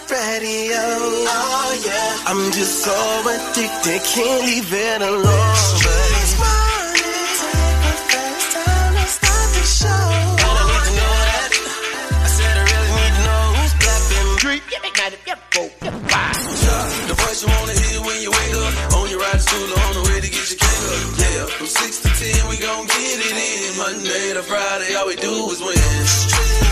radio. Oh yeah. I'm just so addicted, can't leave it alone. Take the first time to start the show. I need to know that. I said I really need to know who's blapping. Street, yeah, they got it, yeah, four, yeah. The voice you wanna hear when you wake up. On your ride to on the way to get your cake up. Yeah, from six to ten, we gon' get it in. Monday to Friday, all we do is win.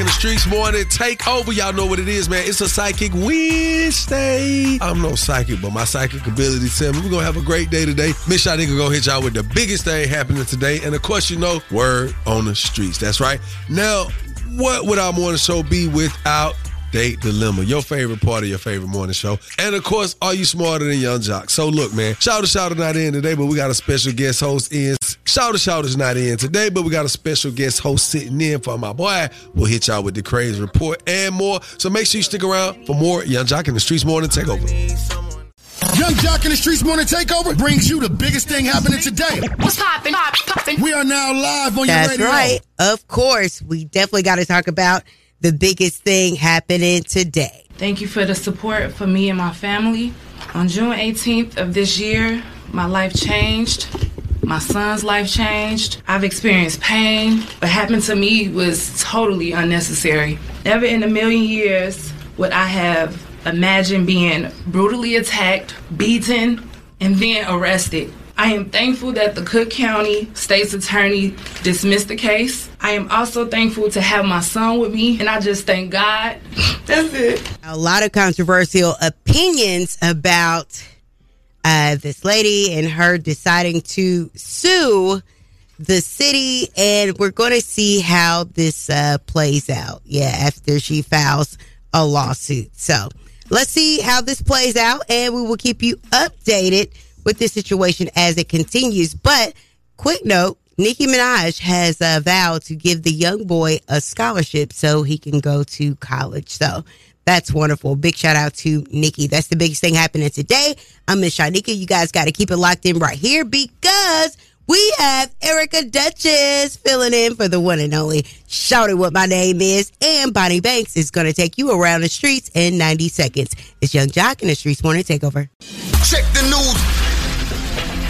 In the streets morning. Take over. Y'all know what it is, man. It's a psychic Wednesday. I'm no psychic, but my psychic ability me we're gonna have a great day today. Miss Shanika gonna hit y'all with the biggest thing happening today. And of course, you know, word on the streets. That's right. Now, what would our morning show be without Date Dilemma, your favorite part of your favorite morning show. And of course, are you smarter than Yung Joc? So look, man, Shout out, Shout out, not in today, but we got a special guest host in. Shout out, Shout is not in today, but we got a special guest host sitting in for my boy. We'll hit y'all with the crazy report and more. So make sure you stick around for more Yung Joc in the Streets Morning Takeover. Yung Joc in the Streets Morning Takeover brings you the biggest thing happening today. What's poppin'? Pop, poppin'. We are now live on That's your radio. That's right. Of course, we definitely got to talk about the biggest thing happening today. Thank you for the support for me and my family. On June 18th of this year, my life changed. My son's life changed. I've experienced pain. What happened to me was totally unnecessary. Never in a million years would I have imagined being brutally attacked, beaten, and then arrested. I am thankful that the Cook County State's Attorney dismissed the case. I am also thankful to have my son with me, and I just thank God. That's it. A lot of controversial opinions about uh, this lady and her deciding to sue the city, and we're going to see how this uh, plays out. Yeah, after she files a lawsuit. So let's see how this plays out, and we will keep you updated with this situation as it continues. But quick note. Nicki Minaj has uh, vowed to give the young boy a scholarship so he can go to college. So that's wonderful. Big shout out to Nicki. That's the biggest thing happening today. I'm Miss Shanika. You guys got to keep it locked in right here because we have Erica Duchess filling in for the one and only Shouting What My Name Is. And Bonnie Banks is going to take you around the streets in 90 seconds. It's Yung Joc in the Streets Morning Takeover. Check the news.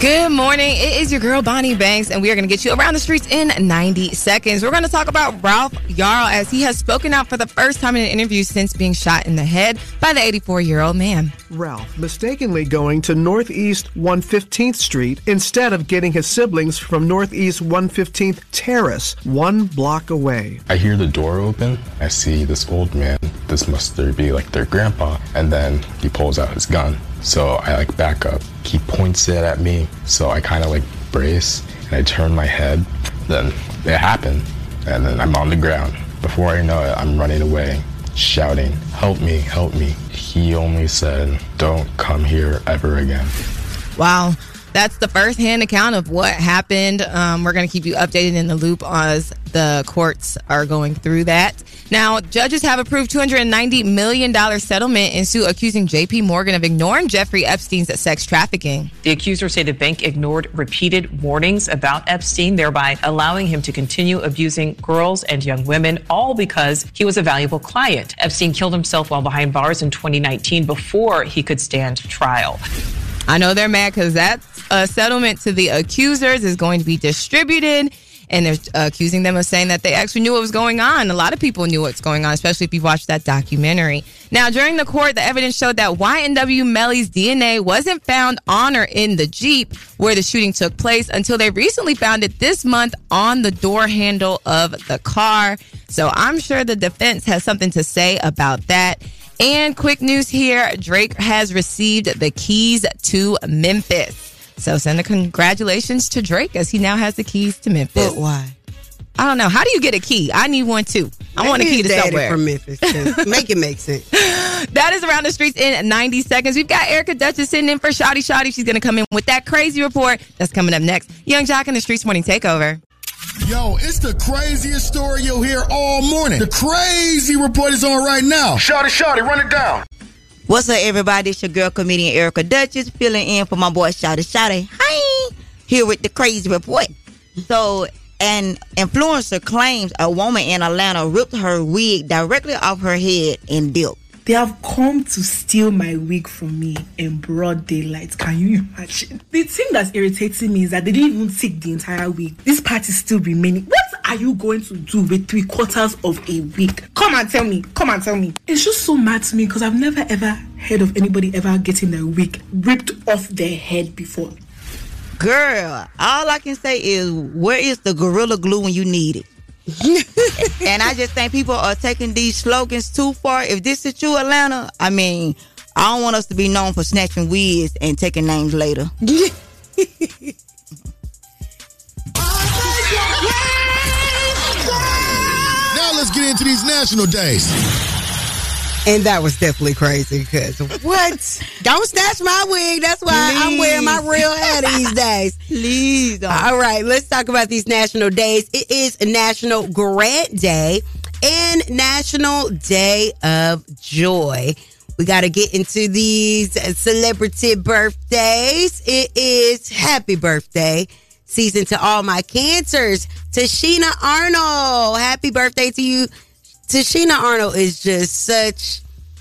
Good morning. It is your girl Bonnie Banks, and we are going to get you around the streets in 90 seconds. We're going to talk about Ralph Yarl as he has spoken out for the first time in an interview since being shot in the head by the 84 year old man. Ralph mistakenly going to Northeast 115th Street instead of getting his siblings from Northeast 115th Terrace, one block away. I hear the door open. I see this old man. This must be like their grandpa. And then he pulls out his gun. So I like back up. He points it at me. So I kind of like brace and I turn my head. Then it happened. And then I'm on the ground. Before I know it, I'm running away, shouting, Help me, help me. He only said, Don't come here ever again. Wow. That's the first hand account of what happened. Um, we're going to keep you updated in the loop as the courts are going through that. Now, judges have approved $290 million settlement in suit accusing JP Morgan of ignoring Jeffrey Epstein's sex trafficking. The accusers say the bank ignored repeated warnings about Epstein, thereby allowing him to continue abusing girls and young women, all because he was a valuable client. Epstein killed himself while behind bars in 2019 before he could stand trial. I know they're mad because that uh, settlement to the accusers is going to be distributed. And they're uh, accusing them of saying that they actually knew what was going on. A lot of people knew what's going on, especially if you watched that documentary. Now, during the court, the evidence showed that YNW Melly's DNA wasn't found on or in the Jeep where the shooting took place until they recently found it this month on the door handle of the car. So I'm sure the defense has something to say about that. And quick news here Drake has received the keys to Memphis. So send a congratulations to Drake as he now has the keys to Memphis. But why? I don't know. How do you get a key? I need one too. I want a key to somewhere. from Memphis. Make it make sense. That is around the streets in 90 seconds. We've got Erica Duchess sitting in for Shawty Shawty. She's going to come in with that crazy report. That's coming up next. Yung Joc in the Streets Morning Takeover. Yo, it's the craziest story you'll hear all morning. The crazy report is on right now. Shawty, shawty, run it down. What's up, everybody? It's your girl, comedian Erica Duchess, filling in for my boy Shawty Shawty. Hi! Here with the crazy report. So, an influencer claims a woman in Atlanta ripped her wig directly off her head and dipped. They have come to steal my wig from me in broad daylight. Can you imagine? The thing that's irritating me is that they didn't even take the entire wig. This part is still remaining. What are you going to do with three quarters of a wig? Come and tell me. Come and tell me. It's just so mad to me because I've never ever heard of anybody ever getting their wig ripped off their head before. Girl, all I can say is, where is the gorilla glue when you need it? and I just think people are taking these slogans too far. If this is true, Atlanta, I mean, I don't want us to be known for snatching wigs and taking names later. Now let's get into these national days. And that was definitely crazy because what? Don't snatch my wig. That's why I'm wearing my real hair these days. Please don't. All right, let's talk about these national days. It is National Grant Day and National Day of Joy. We got to get into these celebrity birthdays. It is happy birthday season to all my cancers. Tichina Arnold, happy birthday to you. Tichina Arnold is just such.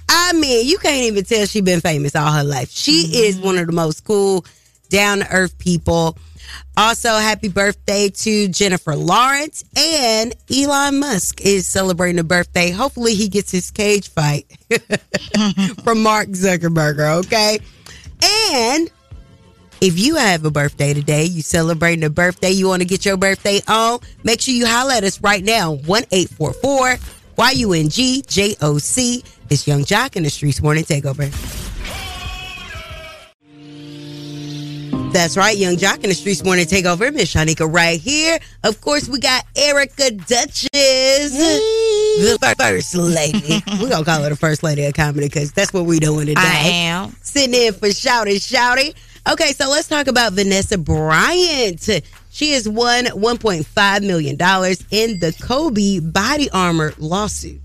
I mean, you can't even tell she's been famous all her life. She mm-hmm. is one of the most cool, down to earth people. Also, happy birthday to Jennifer Lawrence and Elon Musk is celebrating a birthday. Hopefully, he gets his cage fight from Mark Zuckerberg. Okay, and if you have a birthday today, you celebrating a birthday, you want to get your birthday on, make sure you holler at us right now. 1 844 Y U N G J O C. It's Yung Joc in the Streets Morning Takeover. That's right, Yung Joc in the Streets Morning Takeover. Miss Shanika right here. Of course, we got Erica Duchess, the first lady. We're going to call her the first lady of comedy because that's what we're doing today. I am. Sitting in for Shawty Shawty. Okay, so let's talk about Vanessa Bryant. She has won $1.5 million in the Kobe body armor lawsuit.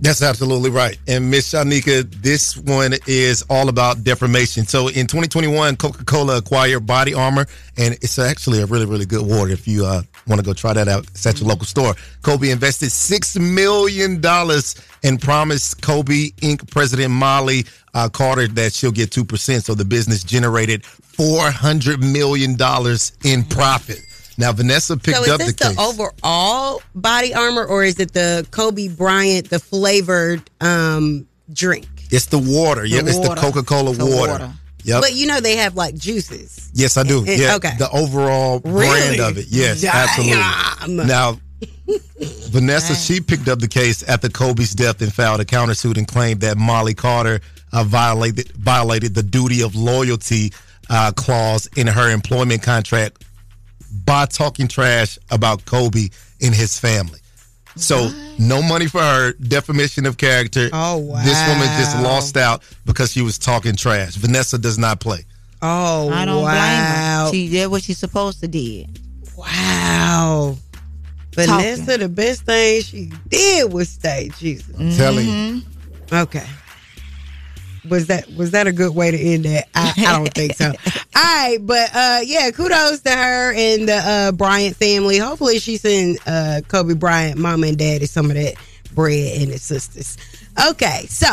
That's absolutely right. And Miss Shanika, this one is all about defamation. So in 2021, Coca Cola acquired Body Armor, and it's actually a really, really good water if you uh, want to go try that out. It's at your local store. Kobe invested $6 million and promised Kobe Inc. President Molly uh, Carter that she'll get 2%. So the business generated $400 million in profit. Now, Vanessa picked up the case. so is up this the the, overall body armor or is it the Kobe Bryant, the flavored um, drink? it's the water. Yep, it's the. Coca Cola water. water. Yep. But you know they have like juices. Yes, I do. Yeah. okay. The overall brand of it. Yes, Damn. absolutely. Now, Vanessa, she picked up the case after Kobe's death and filed a countersuit and claimed that Molly Carter uh, violated violated the duty of loyalty uh, clause in her employment contract by talking trash about Kobe and his family. So no money for her, defamation of character. Oh This woman just lost out because she was talking trash. Vanessa does not play. Oh, I don't wow. blame her. She did what she's supposed to did. Wow. Vanessa, the best thing she did was stay. Jesus. I'm telling you. Okay. Was that was that a good way to end that? I, I don't think so. All right, but uh yeah, kudos to her and the uh Bryant family. Hopefully she send uh Kobe Bryant, mom and daddy some of that bread and his sisters. Okay, so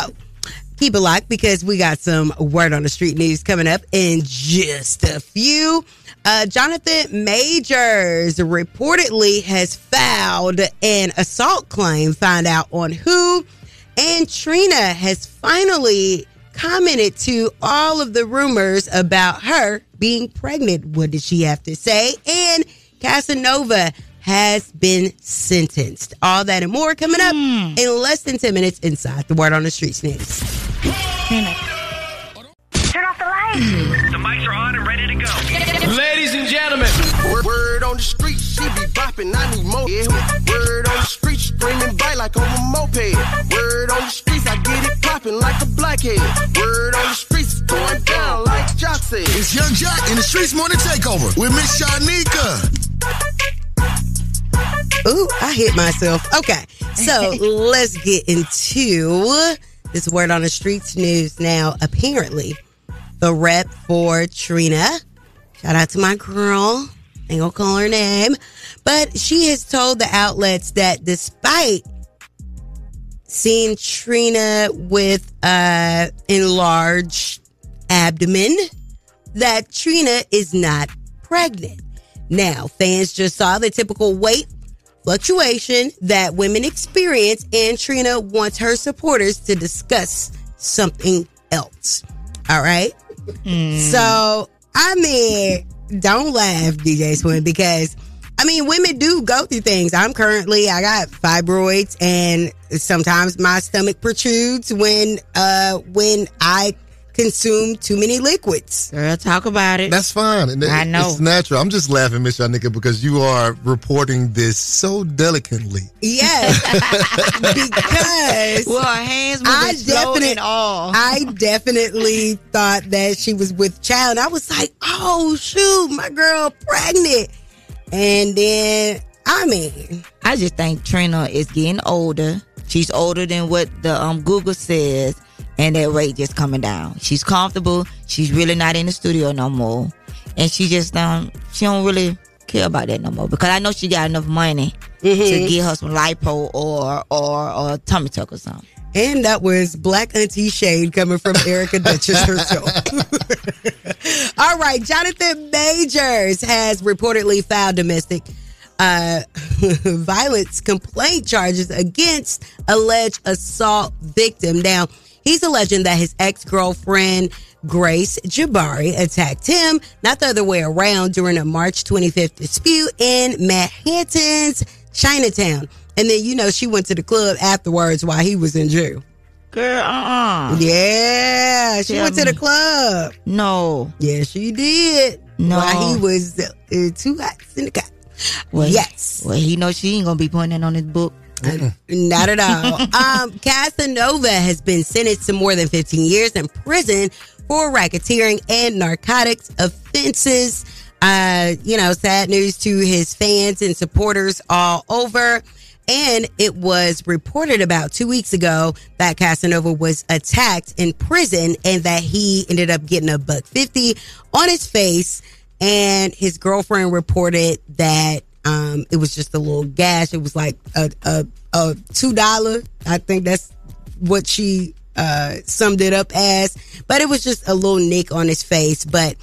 keep it locked because we got some word on the street news coming up in just a few. Uh, Jonathan Majors reportedly has filed an assault claim, find out on who. And Trina has finally commented to all of the rumors about her being pregnant. What did she have to say? And Casanova has been sentenced. All that and more coming up hmm. in less than 10 minutes inside the Word on the Streets news. Turn off the lights. The mics are on and ready to go. Ladies and gentlemen, word, word on the street, she be bopping. I need more. Yeah, word on the street, screaming bite like on a moped. Word on the streets, I get it popping like a blackhead. Word on the streets, going down like Joc said. It's Yung Joc in the Streets Morning Takeover with Miss Shanika. Ooh, I hit myself. Okay, so let's get into this word on the streets news now. Apparently, the rep for Trina, shout out to my girl, ain't gonna call her name, but she has told the outlets that despite seeing Trina with uh enlarged abdomen, that Trina is not pregnant. Now, fans just saw the typical weight fluctuation that women experience, and Trina wants her supporters to discuss something else. All right. So, I mean, don't laugh, DJ Swin, because I mean, women do go through things. I'm currently, I got fibroids, and sometimes my stomach protrudes when, uh, when I consume too many liquids. Girl, talk about it. That's fine. And I know. It's natural. I'm just laughing, Miss Shanika, because you are reporting this so delicately. Yes, because well, her hands moving I definitely, all. I definitely thought that she was with child. I was like, oh shoot, my girl pregnant, and then I mean, I just think Trina is getting older. She's older than what the um Google says, and that rate just coming down. She's comfortable. She's really not in the studio no more, and she just um she don't really care about that no more because I know she got enough money to Mhm. get her some lipo or or or tummy tuck or something. and that was Black Auntie Shade coming from Erica Duchess herself. All right, Jonathan Majors has reportedly filed domestic uh, violence complaint charges against alleged assault victim. Now, he's alleging that his ex girlfriend, Grace Jabbari, attacked him, not the other way around, during a March 25th dispute in Manhattan's Chinatown. And then, you know, she went to the club afterwards while he was in jail. Girl, uh-uh. Yeah, she Tell went to the club. No. Yeah, she did. No. While he was uh, two hots in the car. Well, yes. Well, he knows she ain't gonna be putting that on his book. Not at all. um, Casanova has been sentenced to more than 15 years in prison for racketeering and narcotics offenses. Uh, you know, sad news to his fans and supporters all over. And it was reported about two weeks ago that Casanova was attacked in prison and that he ended up getting a buck 50 on his face. And his girlfriend reported that um, it was just a little gash. It was like a, a, a $2. I think that's what she uh, summed it up as. But it was just a little nick on his face. But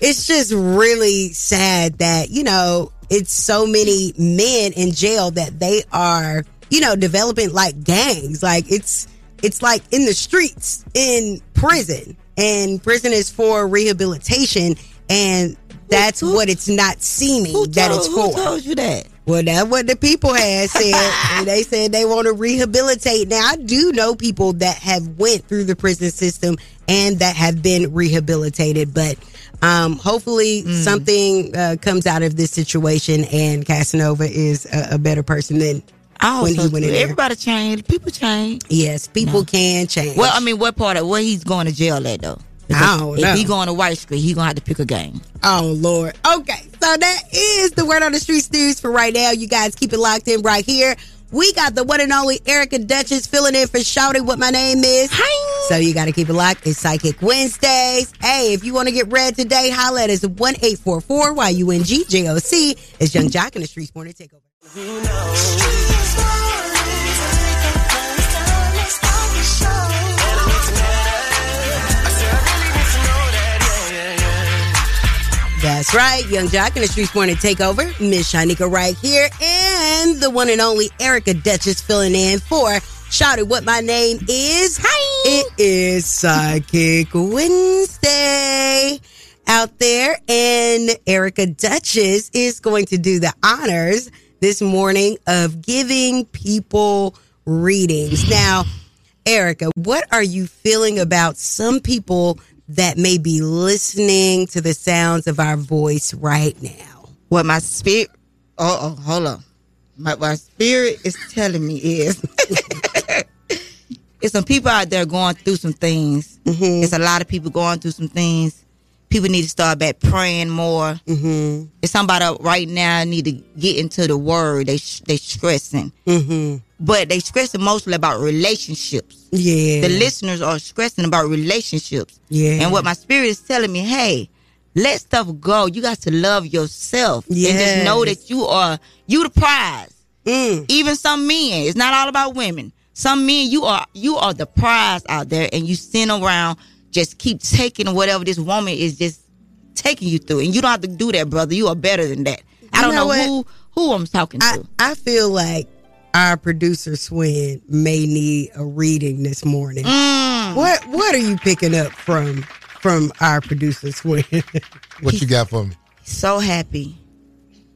it's just really sad that, you know, it's so many men in jail that they are, you know, developing like gangs. Like it's it's like in the streets in prison. And prison is for rehabilitation and that's what it's not seeming that it's for. Who told you that? Well, that's what the people had said. and they said they want to rehabilitate. Now, I do know people that have went through the prison system and that have been rehabilitated, but um, hopefully Mm. something uh, comes out of this situation and Casanova is a, a better person than Oh, when he went in there. everybody change. People change. Yes, people can change. Well, I mean, what part of where he's going to jail at though? I don't if know. he going to White Street, he gonna have to pick a game. Oh Lord. Okay, so that is the word on the street news for right now. You guys keep it locked in right here. We got the one and only Erica Duchess filling in for shouting what my name is. Hi. So you got to keep it locked. It's Psychic Wednesdays. Hey, if you want to get read today, holla at us at one eight four four Y U N G J O C. It's Yung Joc in the Streets Morning Takeover. That's right. Yung Joc in the Streets Morning Takeover. Miss Shanika right here. And the one and only Erica Duchess filling in for Shout It What My Name Is. Hi. It is Psychic Wednesday out there. And Erica Duchess is going to do the honors this morning of giving people readings. Now, Erica, what are you feeling about some people that may be listening to the sounds of our voice right now? What my spirit? Oh, oh hold on. my, my spirit is telling me is it's some people out there going through some things. Mm-hmm. It's a lot of people going through some things. People need to start back praying more. Mm-hmm. It's somebody right now need to get into the word. They they stressing, Mm-hmm. but they stressing mostly about relationships. Yeah. The listeners are stressing about relationships. Yeah. And what my spirit is telling me, hey, let stuff go. You got to love yourself. And just know that you are you the prize. Mm. Even some men, it's not all about women. Some men, you are you are the prize out there, and you sit around just keep taking whatever this woman is just taking you through, and you don't have to do that, brother. You are better than that. I don't know know, who who I'm talking I, to. I feel like our producer Swin may need a reading this morning. Mm. What what are you picking up from from our producer Swin? What you got for me? So happy.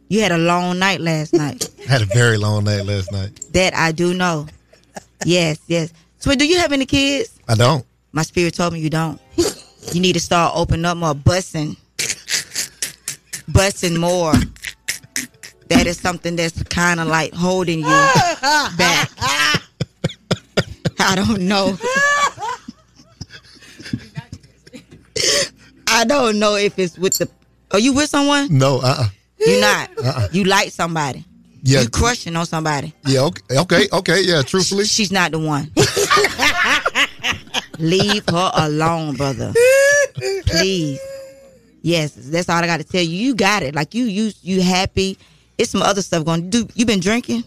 You had a long night last night. I had a very long night last night. that I do know. Yes, yes. So, do you have any kids? I don't. My spirit told me you don't. You need to start opening up more, bussing, bussing more. That is something that's kind of like holding you back. I don't know. I don't know if it's with the. Are you with someone? No, uh uh You're not. Uh-uh. You like somebody. Yeah. You crushing on somebody. Yeah, okay, okay, okay, yeah, truthfully. She's not the one. Leave her alone, brother. Please. Yes, that's all I got to tell you. You got it. Like you, you, you happy. It's some other stuff going. Do you been drinking?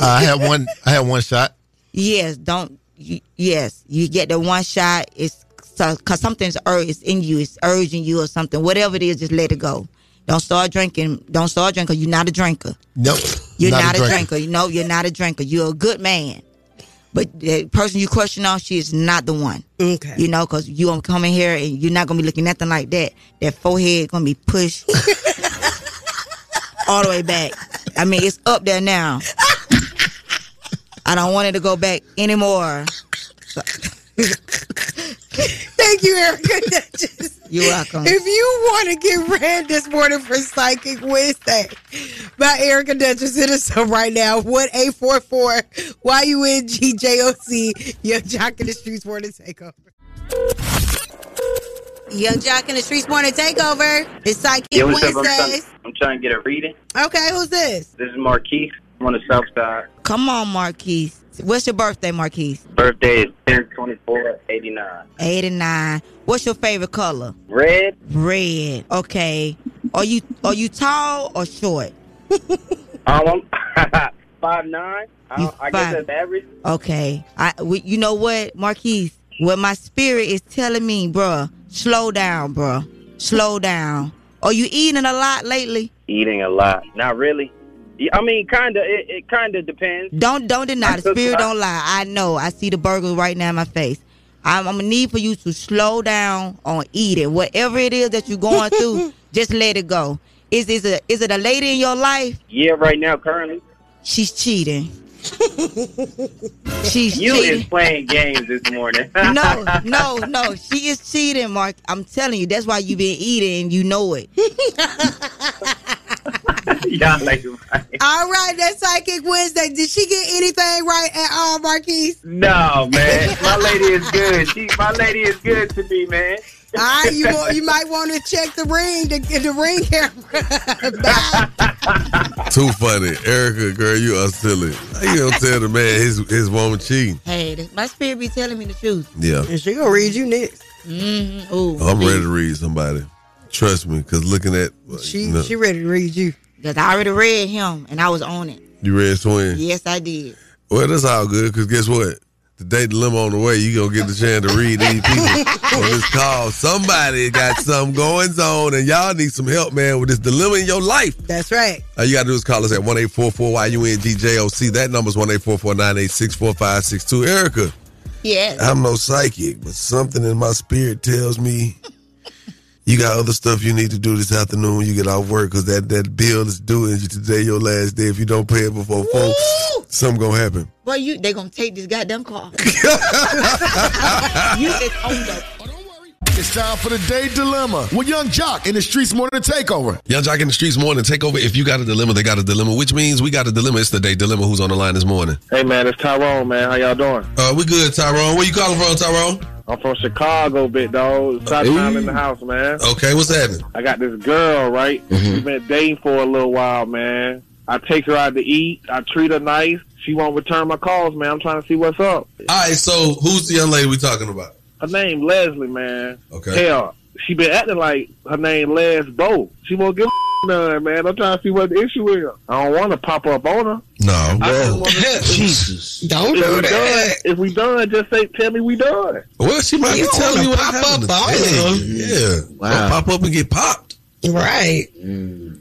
Uh, I had one I had one shot. Yes. Don't. You, yes, you get the one shot. It's because something's ur- it's in you. It's urging you or something. Whatever it is, just let it go. Don't start drinking. Don't start drinking. You're not a drinker. Nope. You're not, a, drinker. You know, you're not a drinker. You're a good man. But the person you question on, she is not the one. Okay. You know, because you gonna come in here and you're not gonna be looking nothing like that. That forehead gonna be pushed all the way back. I mean, it's up there now. I don't want it to go back anymore. Thank you, Erica Duchess. You're welcome. If you want to get read this morning for Psychic Wednesday by Erica Duchess, hit us up right now. 1 844 YUNGJOC. Yung Joc in the Streets Morning Takeover. Yung Joc in the Streets Morning Takeover. It's Psychic Yeah, what's? I'm trying, I'm trying to get a reading. Okay, who's this? This is Marquise. I'm on the south side. Come on, Marquise. What's your birthday, Marquise? Birthday is 10 24 89. 89. What's your favorite color? Red? Red. Okay. Are you are you tall or short? Um, I'm 5 9. I, I guess that's average. Okay. I we- you know what, Marquise? What my spirit is telling me, bruh, slow down, bruh. Slow down. Are you eating a lot lately? Eating a lot. Not really. Yeah, I mean, kind of. It, it kind of depends. Don't don't deny the spirit. Don't lie. I know. I see the burger right now in my face. I'm, I'm gonna need for you to slow down on eating. Whatever it is that you're going through, just let it go. Is is it is it a lady in your life? Yeah, right now, currently. She's cheating. She's You cheating. is playing games this morning. no, no, no. She is cheating, Mark. I'm telling you, that's why you've been eating you know it. Y'all like All right, that's Psychic Wednesday. Did she get anything right at all, Marquise? No, man. My lady is good. She, my lady is good to me, man. All right, you wa- you might want to check the ring, the, the ring camera. Too funny. Erica, girl, you are silly. How you gonna tell the man his his woman cheating? Hey, my spirit be telling me the truth. Yeah. And she gonna read you next. Mm-hmm. Ooh, I'm ready to read somebody. Trust me, because looking at She no, she ready to read you. Cause I already read him and I was on it. you read swing. Yes, I did. Well, that's all good, because guess what? The day the limo on the way, you gonna get the chance to read these people on this call. Somebody got something going on, and y'all need some help, man, with this dilemma in your life. That's right. All you gotta do is call us at one eight four four Y U N G J O C. That number's one eight four four nine eight six four five six two. Erica, Yeah. I'm no psychic, but something in my spirit tells me you got other stuff you need to do this afternoon when you get off work because that, that bill is due and today your last day. If you don't pay it before four, something gonna happen. Well, you they gonna take this goddamn car. you is on the It's time for the day dilemma with Yung Joc in the Streets Morning Takeover. Yung Joc in the streets morning. Take over. If you got a dilemma, they got a dilemma, which means we got a dilemma. It's the day dilemma. Who's on the line this morning? Hey man, it's Tyrone, man. How y'all doing? Uh, we good, Tyrone. Where you calling from, Tyrone? I'm from Chicago, big dog. South Town in the house, man. Okay, what's happening? I got this girl, right? Mhm. We've been dating for a little while, man. I take her out to eat. I treat her nice. She won't return my calls, man. I'm trying to see what's up. All right, so who's the young lady we talking about? Her name Leslie, man. Okay. Hell, she been acting like her name Les Bo. She won't give a none, man. I'm trying to see what the issue is. I don't want to pop up on her. No. I Jesus. Don't if do we that. Done, if we done, just say, tell me we done. Well, she might You be telling wanna you what pop happened. up on her. Yeah. Wow. Don't pop up and get popped. Right. you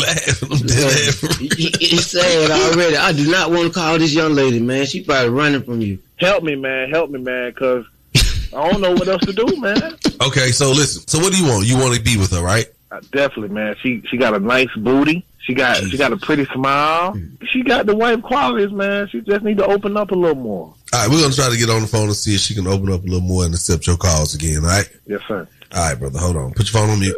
laugh. I'm dead It's sad already. I do not want to call this young lady, man. She probably running from you. Help me, man. Help me, man. Cause I don't know what else to do, man. Okay, so listen. So what do you want? You want to be with her, right? Uh, definitely, man. She she got a nice booty. She got she got a pretty smile. She got the wife qualities, man. She just need to open up a little more. All right, we're gonna try to get on the phone and see if she can open up a little more and accept your calls again. All right. Yes, sir. All right, brother. Hold on. Put your phone on mute.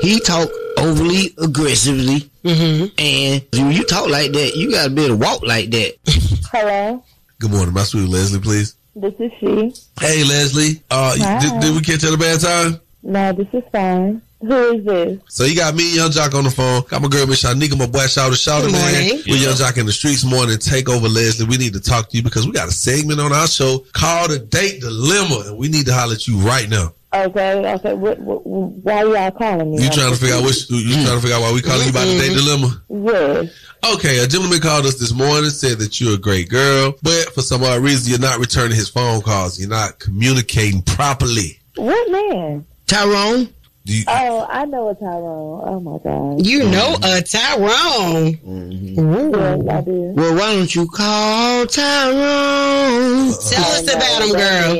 He talk overly aggressively, and when you talk like that, you got to be able to walk like that. Hello, Good morning, my sweet Leslie, please. this is she. Hey, Leslie. Uh, Hi. did, did we catch you at a bad time? No, this is fine. Who is this? So you got me and Yung Joc on the phone. Got my girl Miss Shanika, my boy Shawty Shawty Good man. morning. With Yung Joc in the streets morning. Take over Leslie. We need to talk to you because we got a segment on our show called the Date Dilemma, and we need to holler at you right now. Okay, okay. What, what, why y'all calling me? You trying to figure out which you trying to figure out why we calling you about the date mm-hmm. dilemma? Yes. Okay, a gentleman called us this morning, said that you're a great girl, but for some odd reason you're not returning his phone calls. You're not communicating properly. What man? Tyrone. Do you, Oh, I know a Tyrone. Oh my God. You know a Tyrone. Mm-hmm. Yes, I do. Well, why don't you call Tyrone? Tell us about him, girl.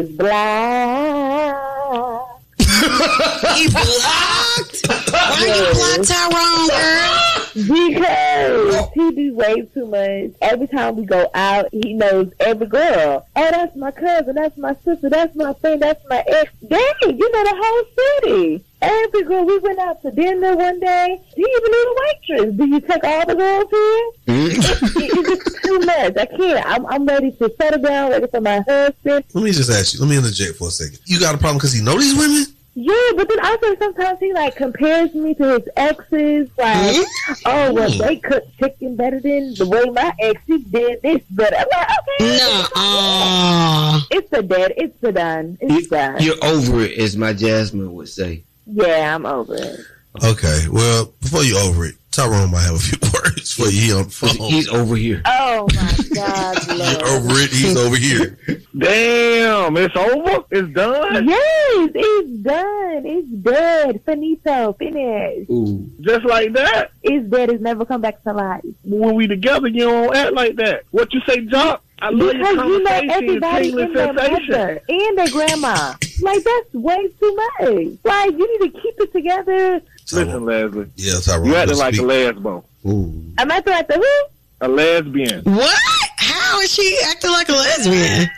Is blind. he blocked. Why you blocked Tyrone, girl? Because oh. he do way too much. Every time we go out, he knows every girl. Oh, that's my cousin. That's my sister. That's my friend. That's my ex. Dang, you know the whole city. Every girl. We went out to dinner one day. He even knew the waitress. Do you take all the girls here? Mm. It- it's just too much. I can't. I'm, I'm ready to settle down, ready for my husband. let me just ask you. Let me interject for a second. You got a problem because he know these women? Yeah, but then also sometimes he like compares me to his exes. Like, oh well, they cook chicken better than the way my ex he did this better. I'm like, okay, no, it's a uh. dead, it's a done, it's done. You're over it, as my Jasmine would say. Yeah, I'm over it. Okay. Well, before you over it, Tyrone might have a few words for you on the phone. He's over here. Oh my God, Lord. over it. He's over here. Damn, it's over. It's done. Yes, it's done. It's dead. Finito. Finished. Just like that. It's dead. It's never come back to life. When we together, you don't act like that. What you say, Joc? I love because you know everybody in their sensation. mother and their grandma. Like that's way too much. Like you need to keep it together. Listen, Leslie. Yeah, Tyrone. You acting like a speak. lesbo. I'm acting like the who? A lesbian. What? How is she acting like a lesbian?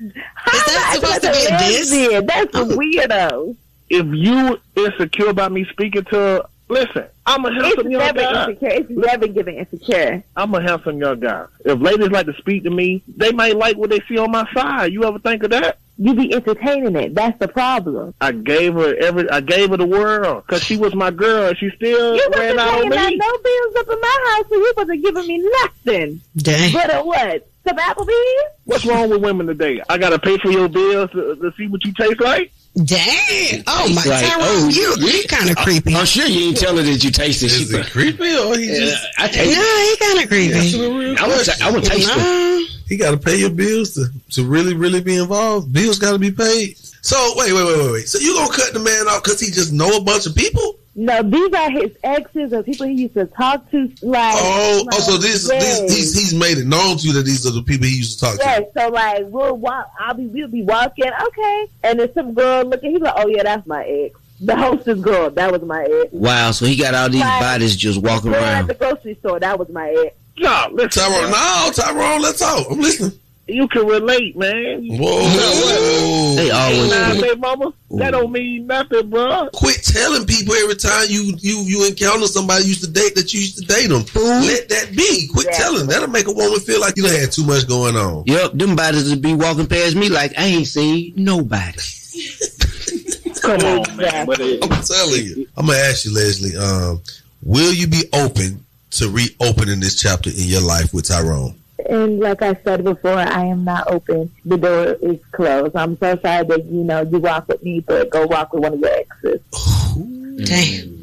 Is that acting supposed to be a diss? lesbian. That's weirdo. If you insecure about me speaking to, listen, I'm a It's handsome young never guy. insecure. It's never giving insecure. I'm a handsome young guy. If ladies like to speak to me, they might like what they see on my side. You ever think of that? You be entertaining it. That's the problem. I gave her every. I gave her the world because she was my girl. She still You ran wasn't out on paying out me. no bills up in my house, so you wasn't giving me nothing. Dang. But a what? Some Applebee's? What's wrong with women today? I gotta pay for your bills to, to see what you taste like. Dang. Oh my Like, Tyrone, oh, you you kind of oh, creepy. Oh, I'm sure you didn't tell her that you tasted. She Is it creepy or he just? I No, taste he kind of creepy. That's a real I would, question. I would taste it. He got to pay your bills to, to really, really be involved. Bills got to be paid. So wait, wait, wait, wait, wait. So you gonna cut the man off because he just know a bunch of people? No, these are his exes or people he used to talk to. Like, Oh, like, oh, so this, yes. this he's he's made it known to you that these are the people he used to talk to. Yes, so like we'll walk. I'll be we'll be walking, okay, and then some girl looking. He's like, "Oh yeah, that's my ex." The hostess girl, that was my ex. Wow, so he got all these Like, bodies just walking Girl at around. the grocery store, that was my ex. No, listen. to. Tyrone, no, Tyrone, let's talk. I'm listening. You can relate, man. Whoa. They always Nah, do. baby mama, that don't mean nothing, bro. Quit telling people every time you you you encounter somebody you used to date that you used to date them. Let that be. Quit telling. That'll make a woman feel like you done had too much going on. Yep, them bodies would be walking past me like I ain't seen nobody. Come on, man. I'm telling you. I'm gonna ask you, Leslie. Um, will you be open to reopening this chapter in your life with Tyrone? And like I said before, I am not open. The door is closed. I'm so sorry that you know you walk with me, but go walk with one of your exes. Damn.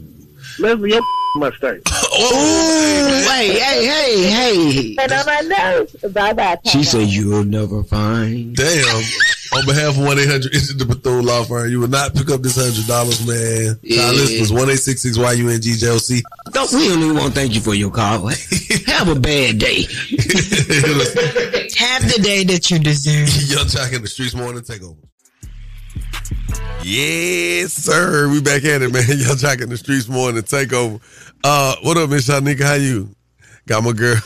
Leslie, your mustache. Ooh, oh, hey, hey, hey, hey. And on my nose. Bye bye. She said you'll never find. Damn. On behalf of 1 800 Issue the Bethune Law Firm, you will not pick up this $100, man. Yeah. Our list was 1 866 YUNGJLC. Don't, we don't even want to thank you for your call. Have a bad day. Have the day that you deserve. Yung Joc in the Streets Morning Takeover. Yes, sir. We back at it, man. Yung Joc in the Streets Morning Takeover. Uh, what up, Miss Shanika? How you? Got my girl,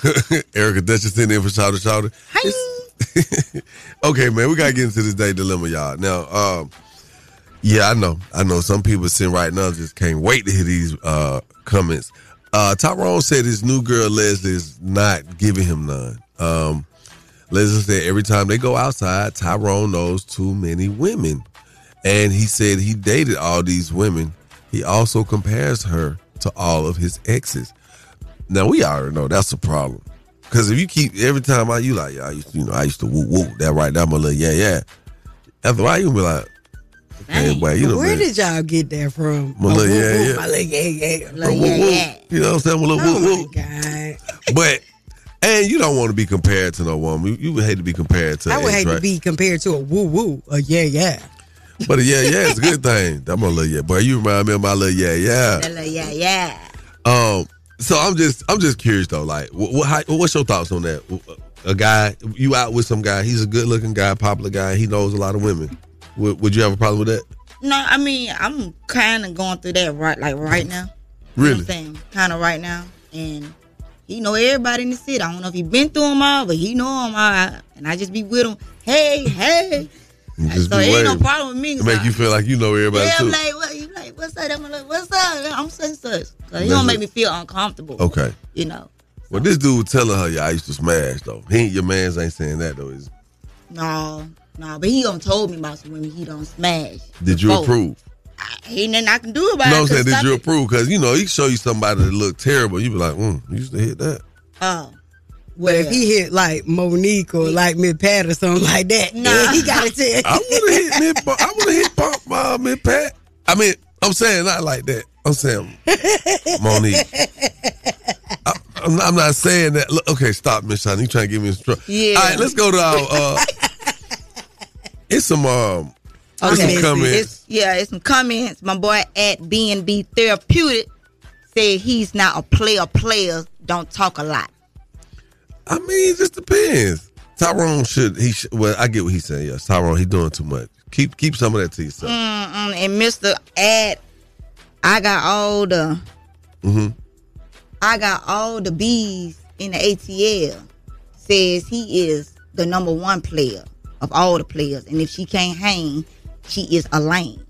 Erica Duchess in there for Shawty Shawty. Hi. okay, man, we gotta get into this day dilemma, y'all. Now, um, yeah, I know, I know. Some people sitting right now just can't wait to hear these uh, comments. Uh, Tyrone said his new girl Leslie is not giving him none. Um, Leslie said every time they go outside, Tyrone knows too many women, and he said he dated all these women. He also compares her to all of his exes. Now we already know that's a problem. Cause if you keep every time I you like, yeah, I used to, you know, I used to whoop whoop that right there, my little yeah, yeah. After a while you be like, okay, boy, you know, Where man, did y'all get that from? My little Oh, yeah, woo, yeah. My little yeah, yeah. a Little yeah, yeah. You know what I'm saying? A little Oh whoop my whoop. God. But and you don't want to be compared to no woman. You, would hate to be compared to. I would hate to be compared to a woo woo. A yeah, yeah. But a yeah, yeah, it's a good thing. That my little yeah, boy. You remind me of my little yeah, yeah. Little yeah, yeah. Um, so I'm just, I'm just curious though. Like, what, how, what's your thoughts on that? A guy, you out with some guy. He's a good looking guy, popular guy. He knows a lot of women. Would, would you have a problem with that? No, I mean I'm kind of going through that right, like right now. Really? kind of right now, and he know everybody in the city. I don't know if he been through them all, but he know them all, and I just be with him. Hey, hey. You just so be ain't no problem with me. To make you feel like you know everybody yeah, too. I'm like, what, you like, what's up? I'm like, what's up? I'm such and such. So he don't it. make me feel uncomfortable. okay. You know, Well, this dude was telling her, yeah, I used to smash though. He ain't, your man's ain't saying that though. Is no, no, but he done told me about some women he don't smash. did you before. approve? Ain't nothing I can do about No, it. I'm saying, did you approve? Because you know, he show you somebody that look terrible. You be like, mm, you used to hit that. Oh. But if he hit like Monique or like Miss Pat or something like that, Nah. he gotta tell. I would have hit mid. I would have hit bump uh, mid pat. I mean, I'm saying not like that. I'm saying Monique. I, I'm, not, I'm not saying that. Look, okay, stop, Miss Shine. You trying to give me a trouble? Yeah. All right, let's go to our. Uh, it's some um. it's Okay. some comments. It's, yeah, it's some comments. My boy at BNB Therapeutic said he's not a player player, don't talk a lot. I mean, it just depends. Tyrone should he? Should, well, I get what he's saying. Yes, Tyrone, he doing too much. Keep keep some of that to yourself. Mm-mm. And Mr. Ad, I got all the Mm-hmm. I got all the B's in the ATL. Says he is the number one player of all the players. And if she can't hang, she is a lame.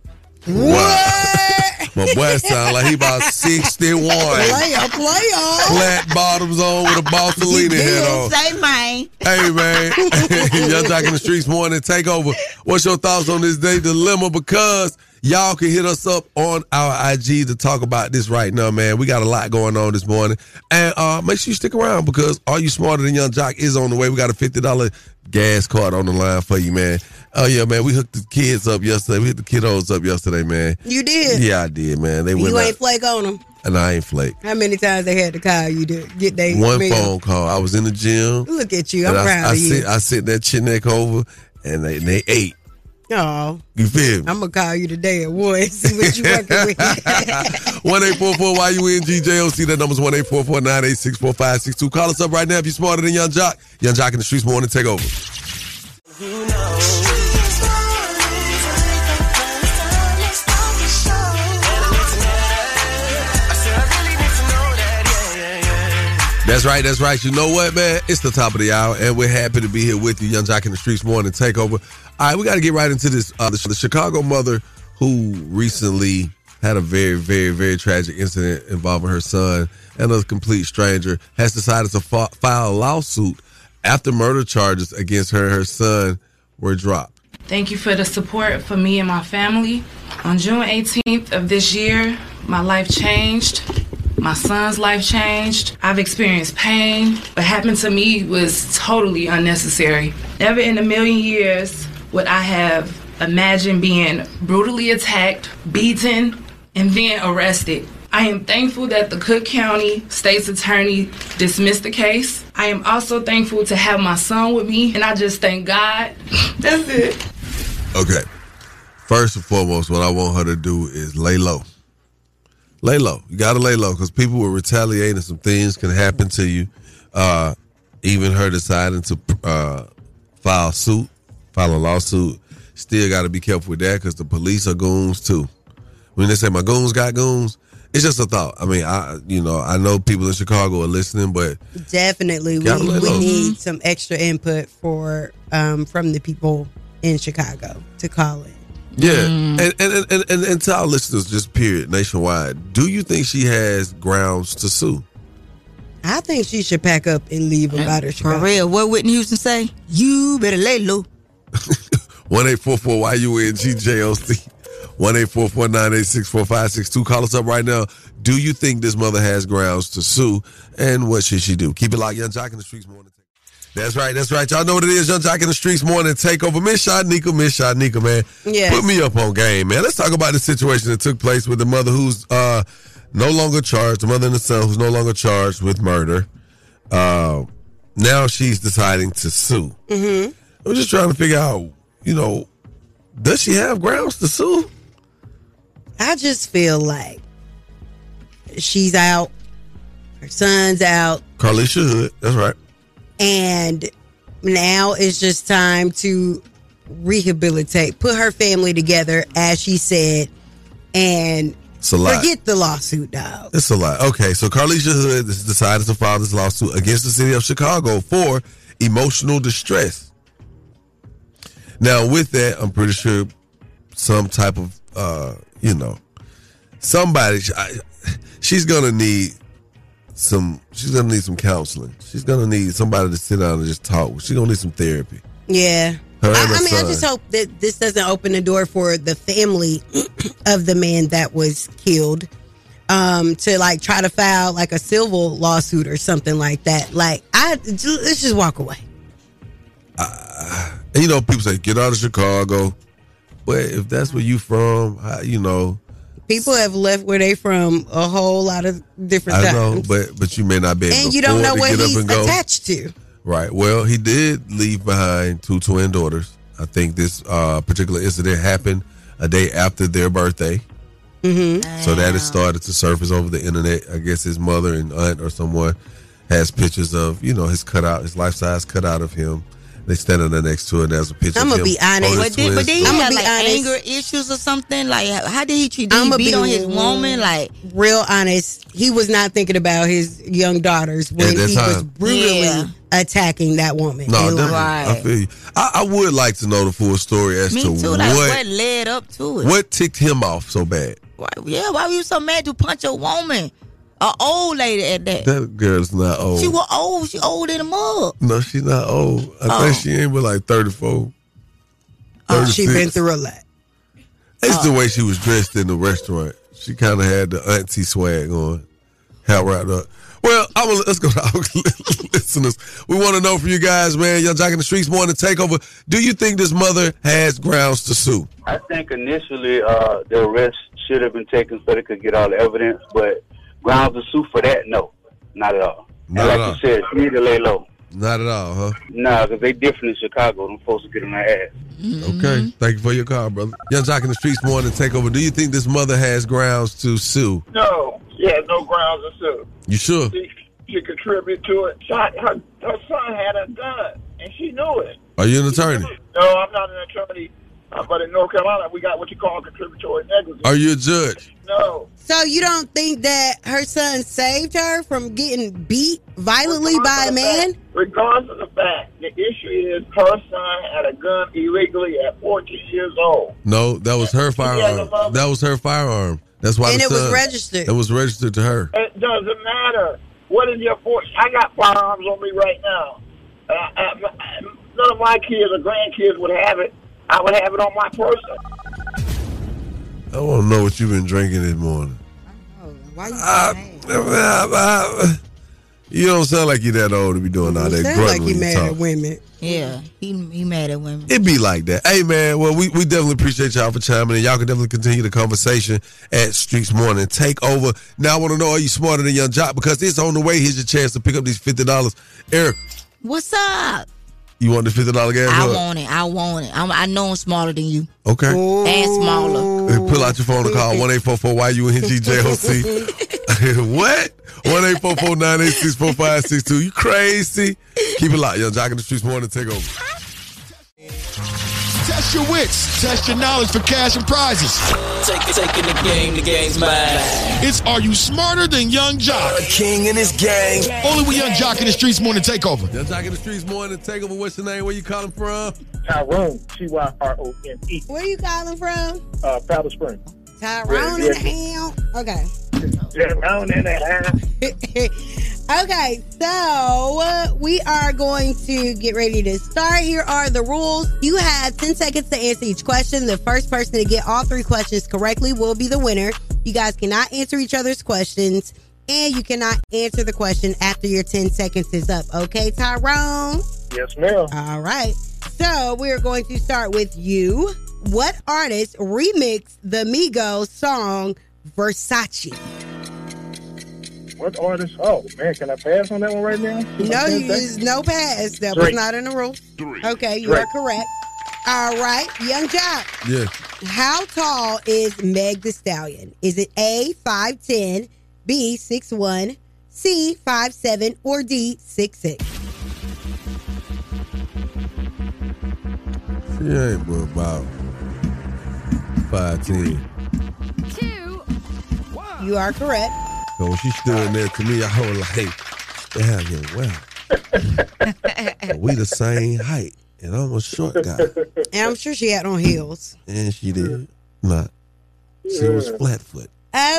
My boy sound like he about 61. Player, player. Flat bottoms on with a Barcelona head on. Say man. Hey man, y'all talking the streets morning take over. What's your thoughts on this day dilemma? Because y'all can hit us up on our IG to talk about this right now, man. We got a lot going on this morning, and uh, make sure you stick around because Are You Smarter Than Yung Joc is on the way. We got a fifty dollar gas card on the line for you, man. Oh yeah, man. We hooked the kids up yesterday. We hit the kiddos up yesterday, man. You did. Yeah, I did, man. They went You ain't out, flake on them. and I ain't flake. How many times they had to call you to get they One meal? phone call. I was in the gym. Look at you. I'm and I, proud I of you. Sit, I sit that chin neck over, and they, they ate. Oh, You feel me? I'm gonna call you today at one. See what you working with. One eight four four Y U N G J O C. That number's one eight four four nine eight six four five six two. Call us up right now if you're smarter than Yung Joc. Yung Joc in the streets morning. Take over. That's right, that's right. You know what, man? It's the top of the hour, and we're happy to be here with you, Yung Joc in the Streets Morning Takeover. All right, we got to get right into this. Uh, the, the Chicago mother who recently had a very, very, very tragic incident involving her son and a complete stranger has decided to fa- file a lawsuit after murder charges against her and her son were dropped. Thank you for the support for me and my family. On June 18th of this year, my life changed. My son's life changed. I've experienced pain. What happened to me was totally unnecessary. Never in a million years would I have imagined being brutally attacked, beaten, and then arrested. I am thankful that the Cook County State's Attorney dismissed the case. I am also thankful to have my son with me, and I just thank God. That's it. Okay. First and foremost, what I want her to do is lay low. Lay low. You got to lay low because people will retaliate and some things can happen to you. Uh, even her deciding to uh, file suit, file a lawsuit, still got to be careful with that because the police are goons too. When they say my goons got goons, it's just a thought. I mean, I you know I know people in Chicago are listening, but Definitely, we, we need some extra input for um, from the people in Chicago to call in. Yeah, and, and, and and and and to our listeners, just period, nationwide. Do you think she has grounds to sue? I think she should pack up and leave about her. For real, what Whitney Houston say? You better lay low. One eight four four Y U N G J O C. One eight four four nine eight six four five six two. Call us up right now. Do you think this mother has grounds to sue? And what should she do? Keep it locked, Yung Joc in the streets morning. That's right, that's right. Y'all know what it is, Yung Joc in the streets morning takeover. Miss Shanika, Miss Shanika, man. Yes. Put me up on game, man. Let's talk about the situation that took place with the mother who's uh no longer charged, the mother and the son who's no longer charged with murder. Uh, now she's deciding to sue. Mm-hmm. I'm just trying to figure out, you know, does she have grounds to sue? I just feel like she's out, her son's out, Carlishia Hood, that's right. and now it's just time to rehabilitate, put her family together, as she said, and It's a lot. forget the lawsuit, dog. It's a lot. Okay, so Carlishia Hood has decided to file this lawsuit against the city of Chicago for emotional distress. Now, with that, I'm pretty sure some type of, uh, you know, somebody, I, she's gonna need some. She's gonna need some counseling. She's gonna need somebody to sit down and just talk. She's gonna need some therapy. Yeah. I, I mean, I just hope that this doesn't open the door for the family of the man that was killed um, to like try to file like a civil lawsuit or something like that. Like, I let's just walk away. And you know, people say get out of Chicago, but if that's where you from, how, you know, People have left where they from a whole lot of different I times, know, but but you may not be able and you don't know what he's up and go. attached to. Right. Well, he did leave behind two twin daughters. I think this uh, particular incident happened a day after their birthday. Mm-hmm. So that has started to surface over the internet. I guess his mother and aunt or someone has pictures of, you know, his cutout, his life size cutout of him. They standing there next to it. There's a picture I'ma be honest. But did, but twins. did he I'ma have like honest. anger issues or something? Like, how did he treat? Did I'ma beat be on his woman? Like, real honest, he was not thinking about his young daughters when At that he was time. brutally Yeah. attacking that woman. No, And, definitely. like, I feel you. I, I would like to know the full story as me to too. Like, what, what led up to it? what ticked him off so bad. Why, yeah, why were you so mad to punch a woman, a old lady at that? That girl's not old. She was old. She old in the mug. No, she's not old. I Oh. think she ain't but like 34. oh, she 36. been through a lot. It's Oh. the way she was dressed in the restaurant. She kind of had the auntie swag on. How wrapped up. Well, I will, let's go to our listeners. We want to know from you guys, man. Y'all jacking the streets more to take over. Do you think this mother has grounds to sue? I think initially uh, the arrest should have been taken so they could get all the evidence, but grounds to sue for that, no, not at all. Not and at like all. you said, you need to lay low. Not at all, huh? Nah, because they different in Chicago. Them folks will get on their ass. Okay. Mm-hmm. Thank you for your call, brother. Yung Joc in the streets more to take over. Do you think this mother has grounds to sue? No, she has no grounds to sue. You sure? She, she contributed to it. Shot her, her son had a gun, and she knew it. Are you an attorney? No, I'm not an attorney, Uh, but in North Carolina, we got what you call contributory negligence. Are you a judge? No. So you don't think that her son saved her from getting beat violently by a man? Regardless of the fact, the issue is her son had a gun illegally at 14 years old. No, that was her firearm. That was her firearm. That's why. And the it was registered. It was registered to her. It doesn't matter. What is your force? I got firearms on me right now. Uh, uh, m- none of my kids or grandkids would have it. I would have it on my person. I want to know what you've been drinking this morning. Why you? you don't sound like you're that old to be doing all that Sound grunting like when you you mad talk. at women. Yeah, he he mad at women. It be like that. Hey man, well we, we definitely appreciate y'all for chiming in. Y'all can definitely continue the conversation at Streets Morning. Take over. Now I want to know are you smarter than Yung Joc? Because it's on the way. Here's your chance to pick up these fifty dollars. Eric, What's up? You want the fifty dollar gas? I hug? want it. I want it. I'm, I know I'm smaller than you Okay. and smaller. Hey, Pull out your phone and call one eight four four Y U N G J O C. What? One eight four four nine eight six four five six two. You crazy? Keep it locked. yo. Joc in the Streets Morning. Take over. Test your wits. Test your knowledge for cash and prizes. Take, taking the game, the game's mine. It's Are You Smarter Than Yung Joc? A king in his gang. Only with Yung Joc in the Streets Morning Takeover. Yung Joc in the Streets Morning. Take over. What's your name? Where you calling from? Tyrone, T Y R O N E, Where you calling from? uh, Powder Spring. Tyrone in the hell. Okay. Tyrone in the house. okay, so uh, we are going to get ready to start. Here are the rules. You have 10 seconds to answer each question. The first person to get all three questions correctly will be the winner. You guys cannot answer each other's questions, and you cannot answer the question after your 10 seconds is up. Okay, Tyrone? Yes, ma'am. All right. So we're going to start with you. What artist remixed the Migos song Versace? What artist? Oh, man, can I pass on that one right now? No, you is no pass. That was not in the rule. Okay, you Drake. are correct. All right, Yung Joc. Yeah. How tall is Meg the Stallion? Is it A five ten, B six one, C five seven, or D six six? She ain't but about five ten. You are correct. So when she stood there to me, I was like, "Damn, you well, we the same height, and I'm a short guy." And I'm sure she had on heels. And she did not. She was flat foot.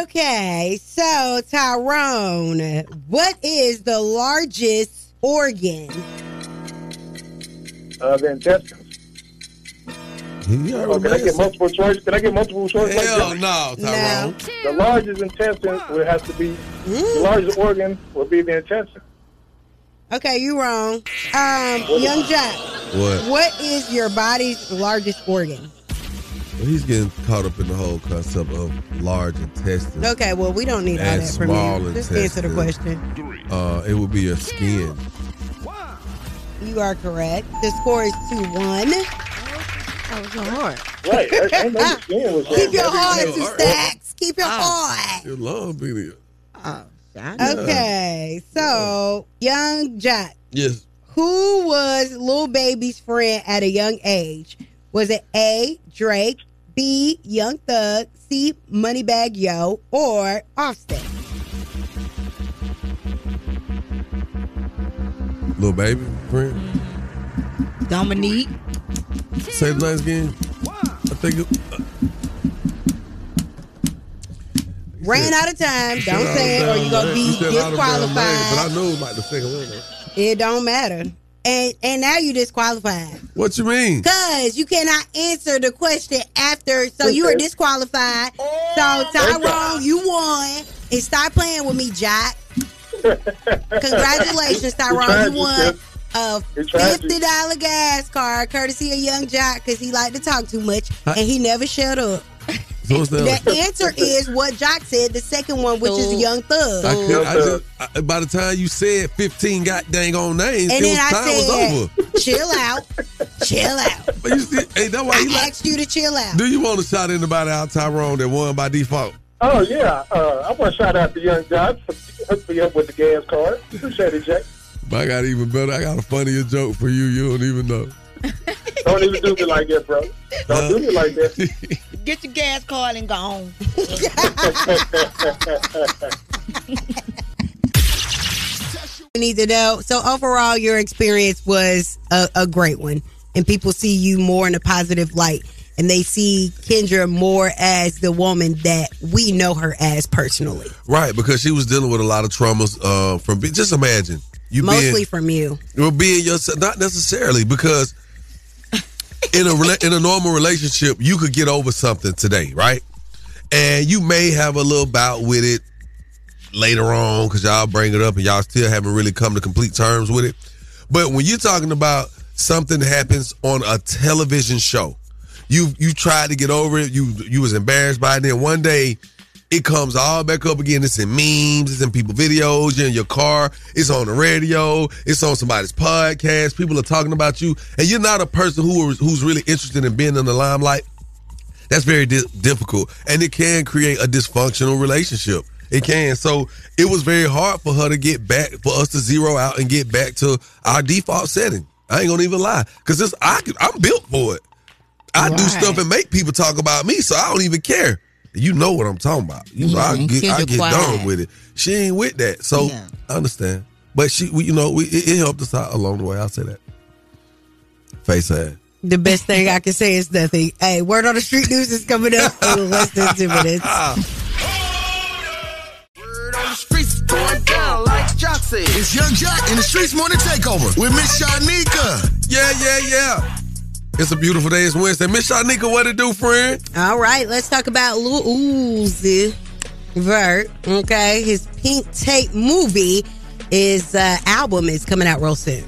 Okay, so Tyrone, what is the largest organ? Uh, the intestines. Yeah, Oh, can I get multiple choice? Can I get multiple choice? Hell that? no, Tyrone. The largest intestine would have to be the largest organ would be the intestine. Okay, you wrong. Um, Yung Joc, What? what is your body's largest organ? Well, he's getting caught up in the whole concept of large intestine. Okay, well, we don't need all that from small you. Just answer the question. Uh, it would be your skin. You are correct. The score is 2 1. That was so hard. Right. I, I know the skin was Keep your hard. heart to stacks. Keep your oh. heart. Your long oh, video. Okay, so Yung Joc, Yes. who was Lil Baby's friend at a young age? Was it A. Drake, B. Young Thug, C. Moneybagg Yo, or Offset? Lil Baby, friend. Dominique. Say the last game. I think it, uh, Ran out of time. Don't say it, or you're gonna You be said out of damn name, But I disqualified. know it was like the second one. though. It don't matter. And and now you disqualified. What you mean? Cause you cannot answer the question after, so you are disqualified. So Tyrone, you won, and start playing with me, Jack. Congratulations, Tyrone, you won a fifty dollar gas card, courtesy of Yung Joc, because he liked to talk too much and he never shut up. So what's that? The answer is what Joc said. The second one, which is Young Thug. I could, I just, I, by the time you said 15 god dang on names, and it was, then I time was over. chill out, chill out. But you see, hey, that's why he I like. asked you to chill out. Do you want to shout anybody out, Tyrone, that won by default? Oh yeah, uh, I want to shout out to Yung Joc for hooking me up with the gas card. Appreciate it, Joc. But I got even better. I got a funnier joke for you. You don't even know. Don't even do me like that, bro. Don't do me like that. Get your gas card and go home. We need to know. So overall, your experience was a, a great one, and people see you more in a positive light, and they see Kendra more as the woman that we know her as personally. Right, because she was dealing with a lot of traumas uh, from. Just imagine you Mostly being, from you. well, being yourself. Not necessarily because in a in a normal relationship, you could get over something today, right? And you may have a little bout with it later on because y'all bring it up and y'all still haven't really come to complete terms with it. But when you're talking about something that happens on a television show, you you tried to get over it, you you was embarrassed by it, then one day it comes all back up again. It's in memes, it's in people videos, you're in your car, it's on the radio, it's on somebody's podcast. People are talking about you, and you're not a person who is, who's really interested in being in the limelight. That's very di- difficult, and it can create a dysfunctional relationship. It can. So it was very hard for her to get back, for us to zero out and get back to our default setting. I ain't gonna even lie, because this I could- I'm built for it. I do stuff and make people talk about me, so I don't even care. You know what I'm talking about. You know, I Mhm, get, I get quiet. done with it. She ain't with that, so Yeah. I understand. But she, we, you know, we, it, it helped us out along the way. I'll say that. Face ass. The best thing I can say is nothing. Hey, word on the street news is coming up in less than two minutes. Word on the streets going down like Joc said. It's Yung Joc in the Streets Morning Takeover with Miss Shanika. Yeah, yeah, yeah. It's a beautiful day. It's Wednesday. Miss Shanika, what it do, friend? All right, let's talk about Lil Uzi Vert. Okay, his Pink Tape movie is uh, album is coming out real soon.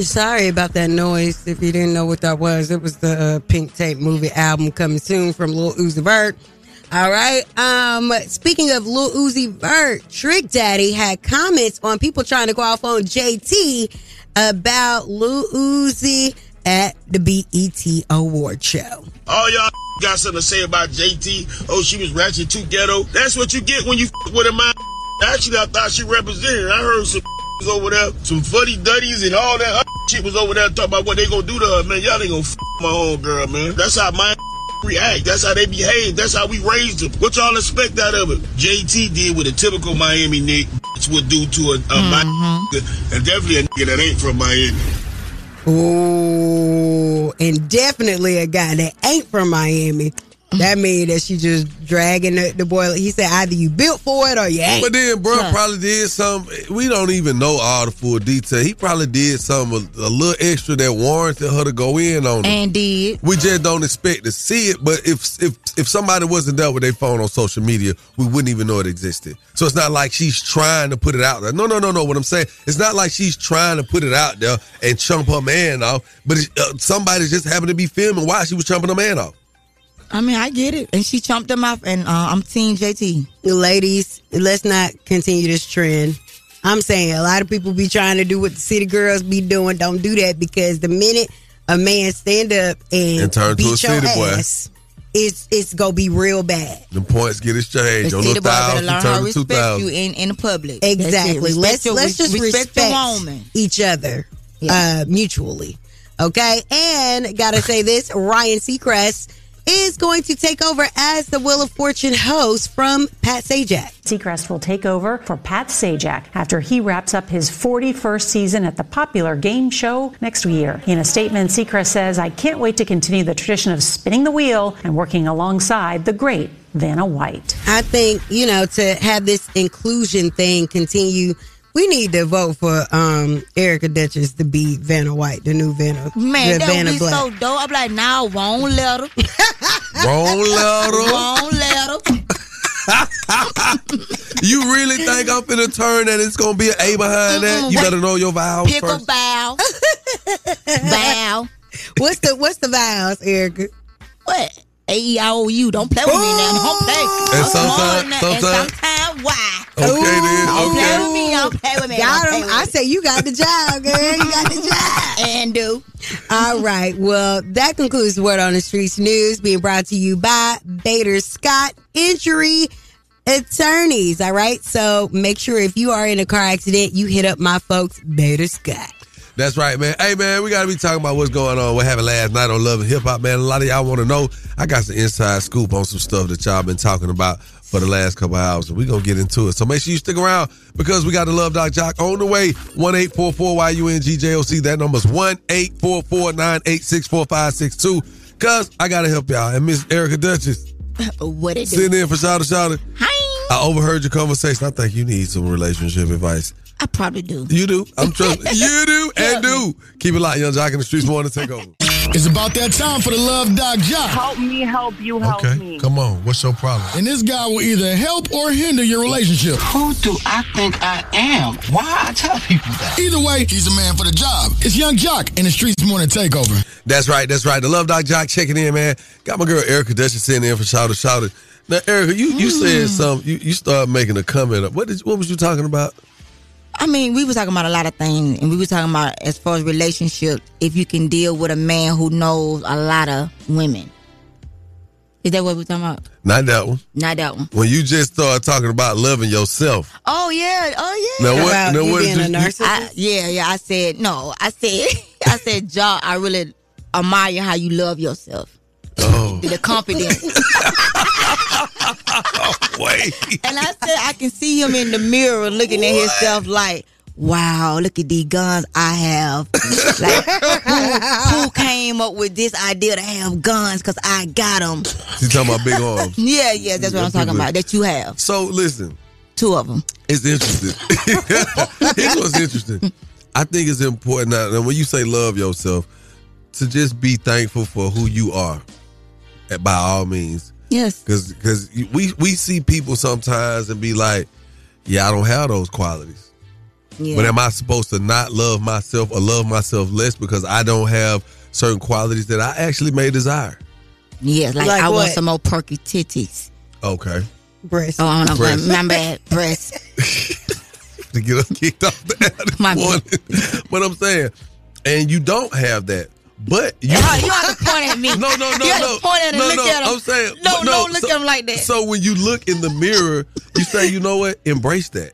Sorry about that noise. If you didn't know what that was, it was the uh, Pink Tape movie album coming soon from Lil Uzi Vert. All right. Um, speaking of Lil Uzi Vert, Trick Daddy had comments on people trying to go off on JT about Lil Uzi at the BET Award show. All y'all got something to say about JT. Oh, she was ratchet too ghetto. That's what you get when you with a man. Actually, I thought she represented. I heard some over there, some fuddy duddies and all that shit was over there talking about what they gonna do to her. Man, y'all ain't gonna my own girl, man. That's how my react. That's how they behave. That's how we raised them. What y'all expect out of it? JT did what a typical Miami nigga would do to a, a mm-hmm. nigga, and definitely a nigga that ain't from Miami. Oh, and definitely a guy that ain't from Miami. That mean that she just dragging the, the boy. He said either you built for it or you ain't. But then, bro, Yeah. probably did some. We don't even know all the full detail. He probably did something a, a little extra that warranted her to go in on it. And did. We just don't expect to see it. But if if if somebody wasn't there with their phone on social media, we wouldn't even know it existed. So it's not like she's trying to put it out there. No, no, no, no. What I'm saying, it's not like she's trying to put it out there and chump her man off. But it, uh, somebody just happened to be filming while she was chumping her man off. I mean, I get it. And she chumped him off, and uh, I'm Team JT. Ladies, let's not continue this trend. I'm saying a lot of people be trying to do what the city girls be doing. Don't do that because the minute a man stand up and, And turn to beat a your city boy. ass, it's it's gonna be real bad. The points get exchanged. The Your city little boy better thousand learn how to turn to two respect you in, in the public. Exactly. Let's your- let's just respect, your woman. each other uh, mutually. Okay, and gotta say this: Ryan Seacrest is going to take over as the Wheel of Fortune host from Pat Sajak. Seacrest will take over for Pat Sajak after he wraps up his 41st season at the popular game show next year. In a statement, Seacrest says, I can't wait to continue the tradition of spinning the wheel and working alongside the great Vanna White. I think you know to have this inclusion thing continue. We need to vote for um, Erica Duchess to be Vanna White, the new Vanna, Man, the that Vanna would be Black. so dope. I'm like, nah, wrong letter. Wrong letter. wrong letter. You really think I'm finna turn that it's gonna be an A behind that? You better know your vowels Pickle first. bow. bow. What's the what's the vows, Erica? What? A E I O U. Don't play with me now. Don't play. And I'm sometime- smart now. And sometime- sometime why? Okay then, Don't play okay. with me. Don't play with me. Got him. I say you got the job, girl. You got the job. And do. All right. Well, that concludes the Word on the Streets news being brought to you by Bader Scott Injury attorneys. All right. So make sure if you are in a car accident, you hit up my folks, Bader Scott. That's right, man. Hey, man, we got to be talking about what's going on. What happened last night on Love and Hip Hop, man. A lot of y'all want to know. I got some inside scoop on some stuff that y'all been talking about for the last couple hours, and we're going to get into it. So make sure you stick around because we got the Love Doc Joc on the way. 1 844 YUNGJOC. That number's 1 844 986 4562. Because I got to help y'all. And Miss Erica Duchess, what it do? sitting in for Shawty Shawty I overheard your conversation. I think you need some relationship advice. I probably do. You do. I'm trusting. you do and do. Keep it locked, Yung Joc in the streets morning take over. It's about that time for the Love Doc Joc. Help me, help you, help Okay, me. come on. What's your problem? And this guy will either help or hinder your relationship. Who do I think I am? Why I tell people that? Either way, he's a man for the job. It's Yung Joc in the Streets Morning Takeover. That's right. That's right. The Love Doc Joc checking in, man. Got my girl Erica Duchess sitting in for Shout out, Shout Now, Erica, you, you said hmm. something. You, you started making a comment. Up. What did what was you talking about? I mean, we were talking about a lot of things, and we were talking about as far as relationship, if you can deal with a man who knows a lot of women. Is that what we're talking about? Not that one. Not that one. When you just started talking about loving yourself. Oh yeah, oh yeah. Now what- About now you what being did a you- narcissist? I, yeah, yeah. I said no. I said I said, Joc, I really admire how you love yourself. Oh. The confidence. Wait. And I said I can see him in the mirror looking at himself like, wow, look at these guns I have. like, who, who came up with this idea to have guns? Because I got them. You talking about big arms. Yeah, yeah, that's what I'm talking about. That you have. So listen, Two of them. it's interesting. Here's what's interesting. I think it's important now, and when you say love yourself, to just be thankful for who you are, eh, by all means. Yes. Because because we we see people sometimes and be like, yeah, I don't have those qualities. Yeah. But am I supposed to not love myself or love myself less because I don't have certain qualities that I actually may desire? Yeah, like, Like I want some more perky titties. Okay. Breast. Oh, I don't know. Breast. My bad. Breast. to get us kicked off the My bad. morning. But I'm saying, and you don't have that. But you, you have to point at me. No, no, no, you have no. to point at him no, look no, at him. I'm saying, no, but no, no, look so- at him like that. So when you look in the mirror, you say, you know what? Embrace that.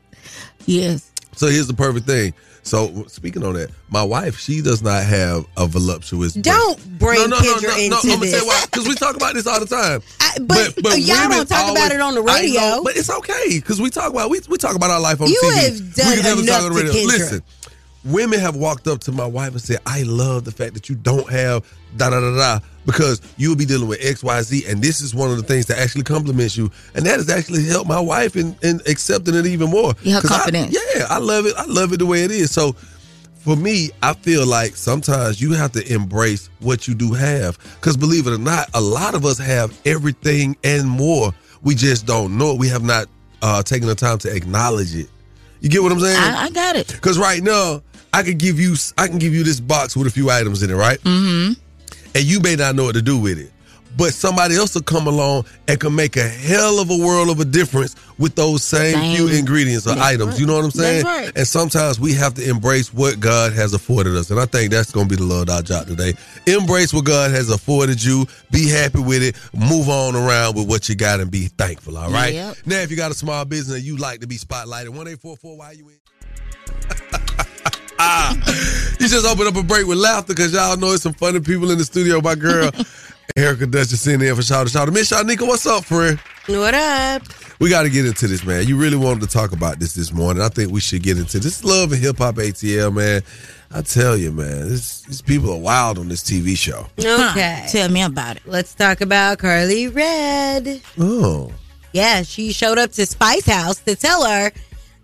Yes. So here's the perfect thing. So speaking on that, my wife, she does not have a voluptuous. Don't bring no, no, no, Kendra no, no, into I'm gonna tell why. Because we talk about this all the time. but y'all women don't talk about it on the I radio. know, but it's okay because we talk about we, we talk about our life on You TV. have done we can never enough talk on the radio. Kendra. Listen, women have walked up to my wife and said, "I love the fact that you don't have da da da da because you will be dealing with X Y Z, and this is one of the things that actually compliments you, and that has actually helped my wife in, in accepting it even more. Her 'Cause I- confidence. yeah, I love it. I love it the way it is. So." For me, I feel like sometimes you have to embrace what you do have. Because believe it or not, a lot of us have everything and more. We just don't know it. We have not uh, taken the time to acknowledge it. You get what I'm saying? I, I got it. Because right now, I could give you I can give you this box with a few items in it, right? Mm-hmm. And you may not know what to do with it. But somebody else will come along and can make a hell of a world of a difference with those same, Same. few ingredients or That's items. right. You know what I'm saying? Right. And sometimes we have to embrace what God has afforded us. And I think that's going to be the Lord our job today. Embrace what God has afforded you. Be happy with it. Move on around with what you got and be thankful. All right. Yep. Now, if you got a small business and you like to be spotlighted, one eight four four. Why you in? Ah, you just open up a break with laughter because y'all know it's some funny people in the studio. My girl, Erica Duchess sitting in for Shout out. Shout. Out. To Miss Shanika, what's up, friend? What up? We got to get into this, man. You really wanted to talk about this this morning. I think we should get into this. Love and hip hop ATL, man. I tell you, man, this, these people are wild on this TV show. Okay. Tell me about it. Let's talk about Karlie Redd. Oh, Yeah, she showed up to Spice House to tell her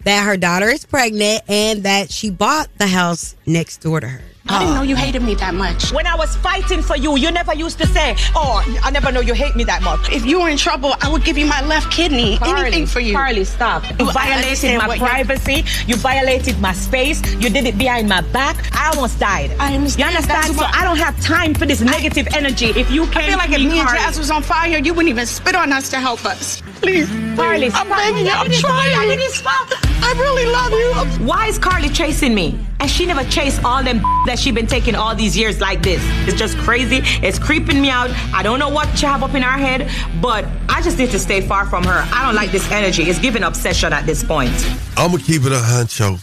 that her daughter is pregnant and that she bought the house next door to her. I didn't ah. know you hated me that much. When I was fighting for you, you never used to say, "Oh, I never know you hate me that much." If you were in trouble, I would give you my left kidney. Anything for you. Karlie, stop. You Well, violated my privacy. You violated my space. You did it behind my back. I almost died. I understand. You understand? So I don't have time for this negative energy. If you came I feel like if me and Karlie- Jazz was on fire, you wouldn't even spit on us to help us. Please, Karlie, I'm stop. begging you. I'm It is fine. trying. It is fine. I really love you. Why is Karlie chasing me? And she never chased all them that she been taking all these years like this. It's just crazy. It's creeping me out. I don't know what you have up in our head, but I just need to stay far from her. I don't like this energy. It's giving obsession at this point. I'm gonna keep it a huncho.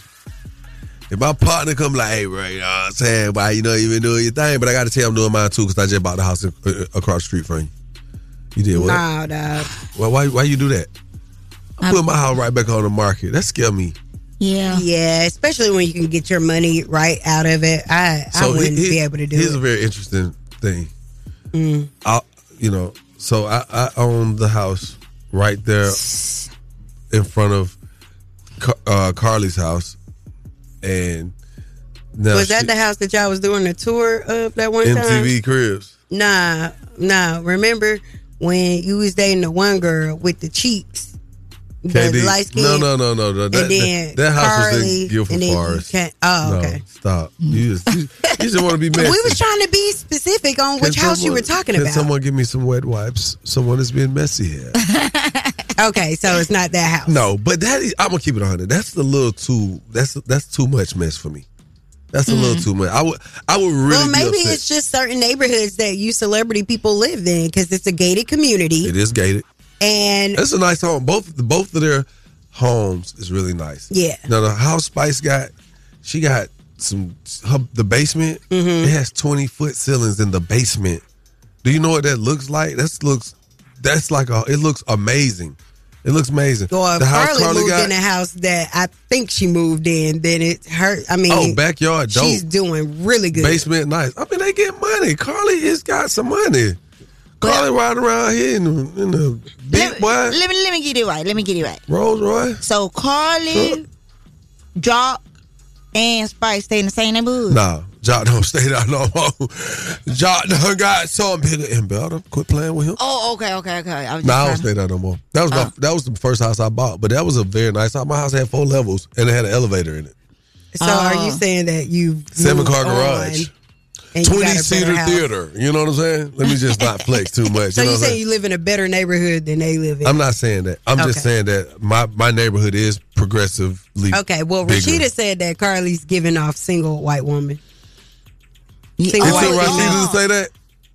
If my partner come like, hey, bro, you know what I'm saying? Why you know you been doing your thing? But I gotta tell you I'm doing mine too because I just bought the house in, uh, across the street from you. You did what? Nah, dog. Why, why, why you do that? I put my house right back on the market. That scare me. Yeah. Yeah, especially when you can get your money right out of it. I, I wouldn't he- be able to do Here's it. a very interesting thing. Mm. I, you know, so I, I own the house right there in front of Car- uh, Karlie's house, and now was that she- the house that y'all was doing a tour of that one time? MTV Cribs? Nah, nah. Remember when you was dating the one girl with the cheeks? KD. light skin. No, no, no, no, no. That, and then that, that house was in Guilford and then you Forest. oh, No, okay. stop. You just, you, you just want to be messy. We was trying to be specific on which Can house you were talking can about. someone give me some wet wipes? Someone is being messy here. okay, so it's not that house. No, but that is, I'm gonna keep it 100. That's a little too. That's that's too much mess for me. That's a little mm. too much. I would I would really. well, maybe it's just certain neighborhoods that you celebrity people live in because it's a gated community. It is gated. And It's a nice home. Both both of their homes is really nice. Yeah. Now the house Spice got, she got some her, the basement. Mm-hmm. It has 20 foot ceilings in the basement. Do you know what that looks like? That looks. That's like a. It looks amazing. It looks amazing. Well, the house Karlie, Karlie moved got. in a house that I think she moved in, then it hurt. I mean, Oh, backyard dope. She's doing really good. Basement nice. I mean, they get money. Karlie has got some money. Karlie riding around here in the, in the big boy Let me let me get it right. Let me get it right. Rolls Royce. So Karlie, Joc, and Spice stay in the same neighborhood. Nah, Joc don't stay there no more. Joc done got something bigger and better. Quit playing with him. Oh, okay, okay, okay. I was nah, I don't to- stay there no more. That was my, uh. that was the first house I bought, but that was a very nice house. My house had four levels and it had an elevator in it. So are you oh. saying that you Seven car moved garage. On and you got a Twenty better seater theater. You know what I'm saying? Let me just not flex too much. So you know you what I'm saying you live in a better neighborhood than they live in? I'm not saying that. I'm just saying that my, my neighborhood is progressively Okay, well, bigger. Rasheeda said that Karlie's giving off single white woman. Single It took white Rasheeda woman. to say that.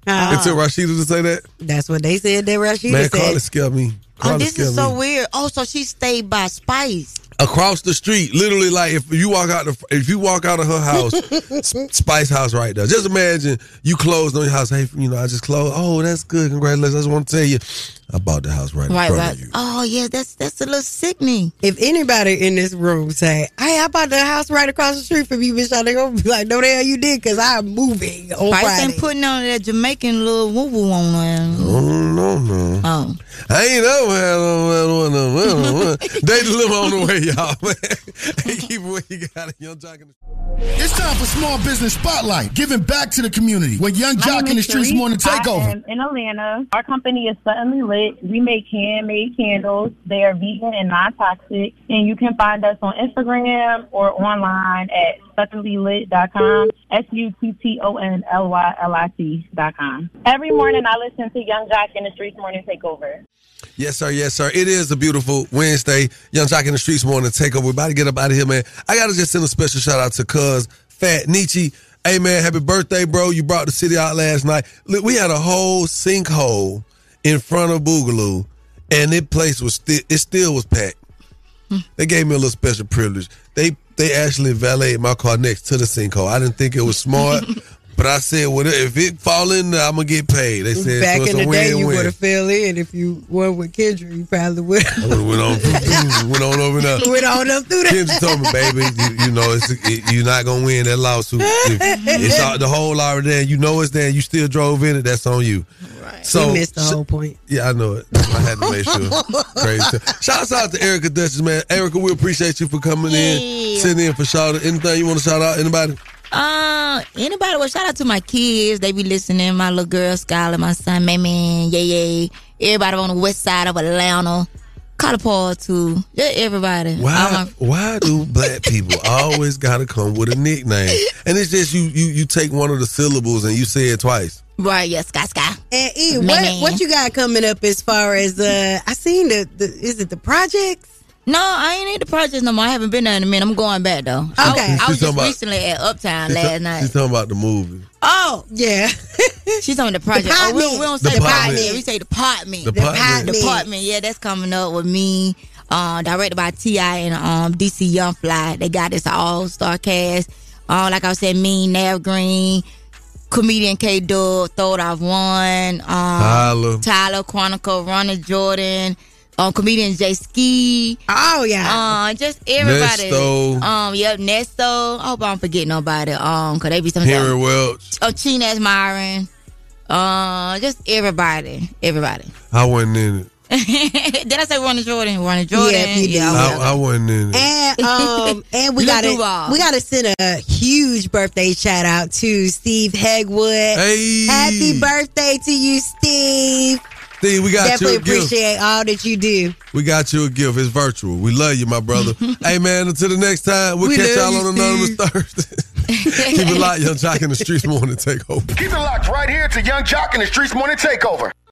Uh-huh. It took Rasheeda to say that. That's what they said that Rasheeda said. Man, said. Karlie scared me. Oh, this is so me. weird. Oh, so she stayed by Spice. Across the street, literally, like if you walk out, the, if you walk out of her house, Spice house right there. Just imagine you closed on your house. Hey, you know, I just closed. Oh, that's good. Congratulations. I just want to tell you, I bought the house right, Right, in front right. of you. Oh, yeah, that's that's a little sickening. If anybody in this room say, "Hey, I bought the house right across the street from you," bitch, I think I'm be like, "No, the hell you did," because I'm moving on Spice Friday. ain't putting on that Jamaican little woo woo on there. Oh mm, no, no. Oh. I ain't never had one. They deliver on the way, y'all. Hey, keep it you got it. Yung Joc in the It's time for Small Business Spotlight, giving back to the community with Yung Joc in the is Streets Sharice. Morning I Takeover. am in Atlanta. Our company is Suddenly Lit. We make handmade candles. They are vegan and non-toxic. And you can find us on Instagram or online at suddenlylit.com. S-U-T-T-O-N-L-Y-L-I-T dot com. Every morning I listen to Yung Joc in the Streets Morning Takeover. Yes, sir. Yes, sir. It is a beautiful Wednesday. Yung Joc in the Streets morning takeover. We're about to get up out of here, man. I got to just send a special shout out to Cuz Fat Nietzsche. Hey, man, happy birthday, bro. You brought the city out last night. Look, we had a whole sinkhole in front of Boogaloo, and it place was still, it still was packed. Hmm. They gave me a little special privilege. They they actually valeted my car next to the sinkhole. I didn't think it was smart, but I said, well, if it fall in I'm gonna get paid. They said, Back so in the day, you would have fell in if you went with Kendra. You probably would. I went on, went on over there. Went on up through that. Kendra told me, baby, you, you know, it's, it, you're not gonna win that lawsuit. If it's all, the whole already there. You know it's there. You still drove in it. That's on you. Right. you missed the whole point. Yeah, I know it. I had to make sure. Crazy. Shouts out to Erica Duchess, man. Erica, we appreciate you for coming in, Yeah. sitting in for shout out. Anything you want to shout out? Anybody? Uh, anybody? Well, shout out to my kids. They be listening. My little girl, Skylar, my son, man, man, yeah, yeah. Everybody on the west side of Atlanta. Call Paul too. Yeah, everybody. Why? my- Why do black people always gotta come with a nickname? And it's just you, you, you take one of the syllables and you say it twice. Right, yeah, Sky Sky. And E, what what you got coming up as far as uh I seen the, the is it the projects? No, I ain't in the projects no more. I haven't been there in a minute. I'm going back though. I, Okay. was- I was just about- recently at Uptown She's ta- last night. She's talking about the movie. Oh, yeah. She's on the project. Oh, we, don't- we don't say Department. project. We say department. Department. Department. Yeah, that's coming up with me. Uh, directed by T.I. and um DC Young Fly. They got this all star cast. Uh, like I said, me, Nav Green, comedian K Dub, Throwed Off One, um, Tyler. Tyler Chronicle, Ronnie Jordan, um, comedian Jay Ski. Oh yeah. Uh, just everybody. Nesto. Um, yep, Nesto. I hope I don't forget nobody. Um, cause they be some Henry Welch. Oh, Chinaz Myron. Uh, just everybody, everybody. I wasn't in it. Did I say Ronnie Jordan? Ronnie Jordan. Yeah, you did. I was- I, I wasn't in it. And um and we gotta we gotta send a huge birthday shout out to Steve Hegwood. Hey. Happy birthday to you, Steve. Steve, we got Definitely you a gift. appreciate all that you do. We got you a gift. It's virtual. We love you, my brother. hey, man, until the next time, we'll We catch y'all on Anonymous Thursday. Keep it locked, Yung Joc in the Streets morning takeover. Keep it locked right here to Yung Joc in the Streets Morning Takeover.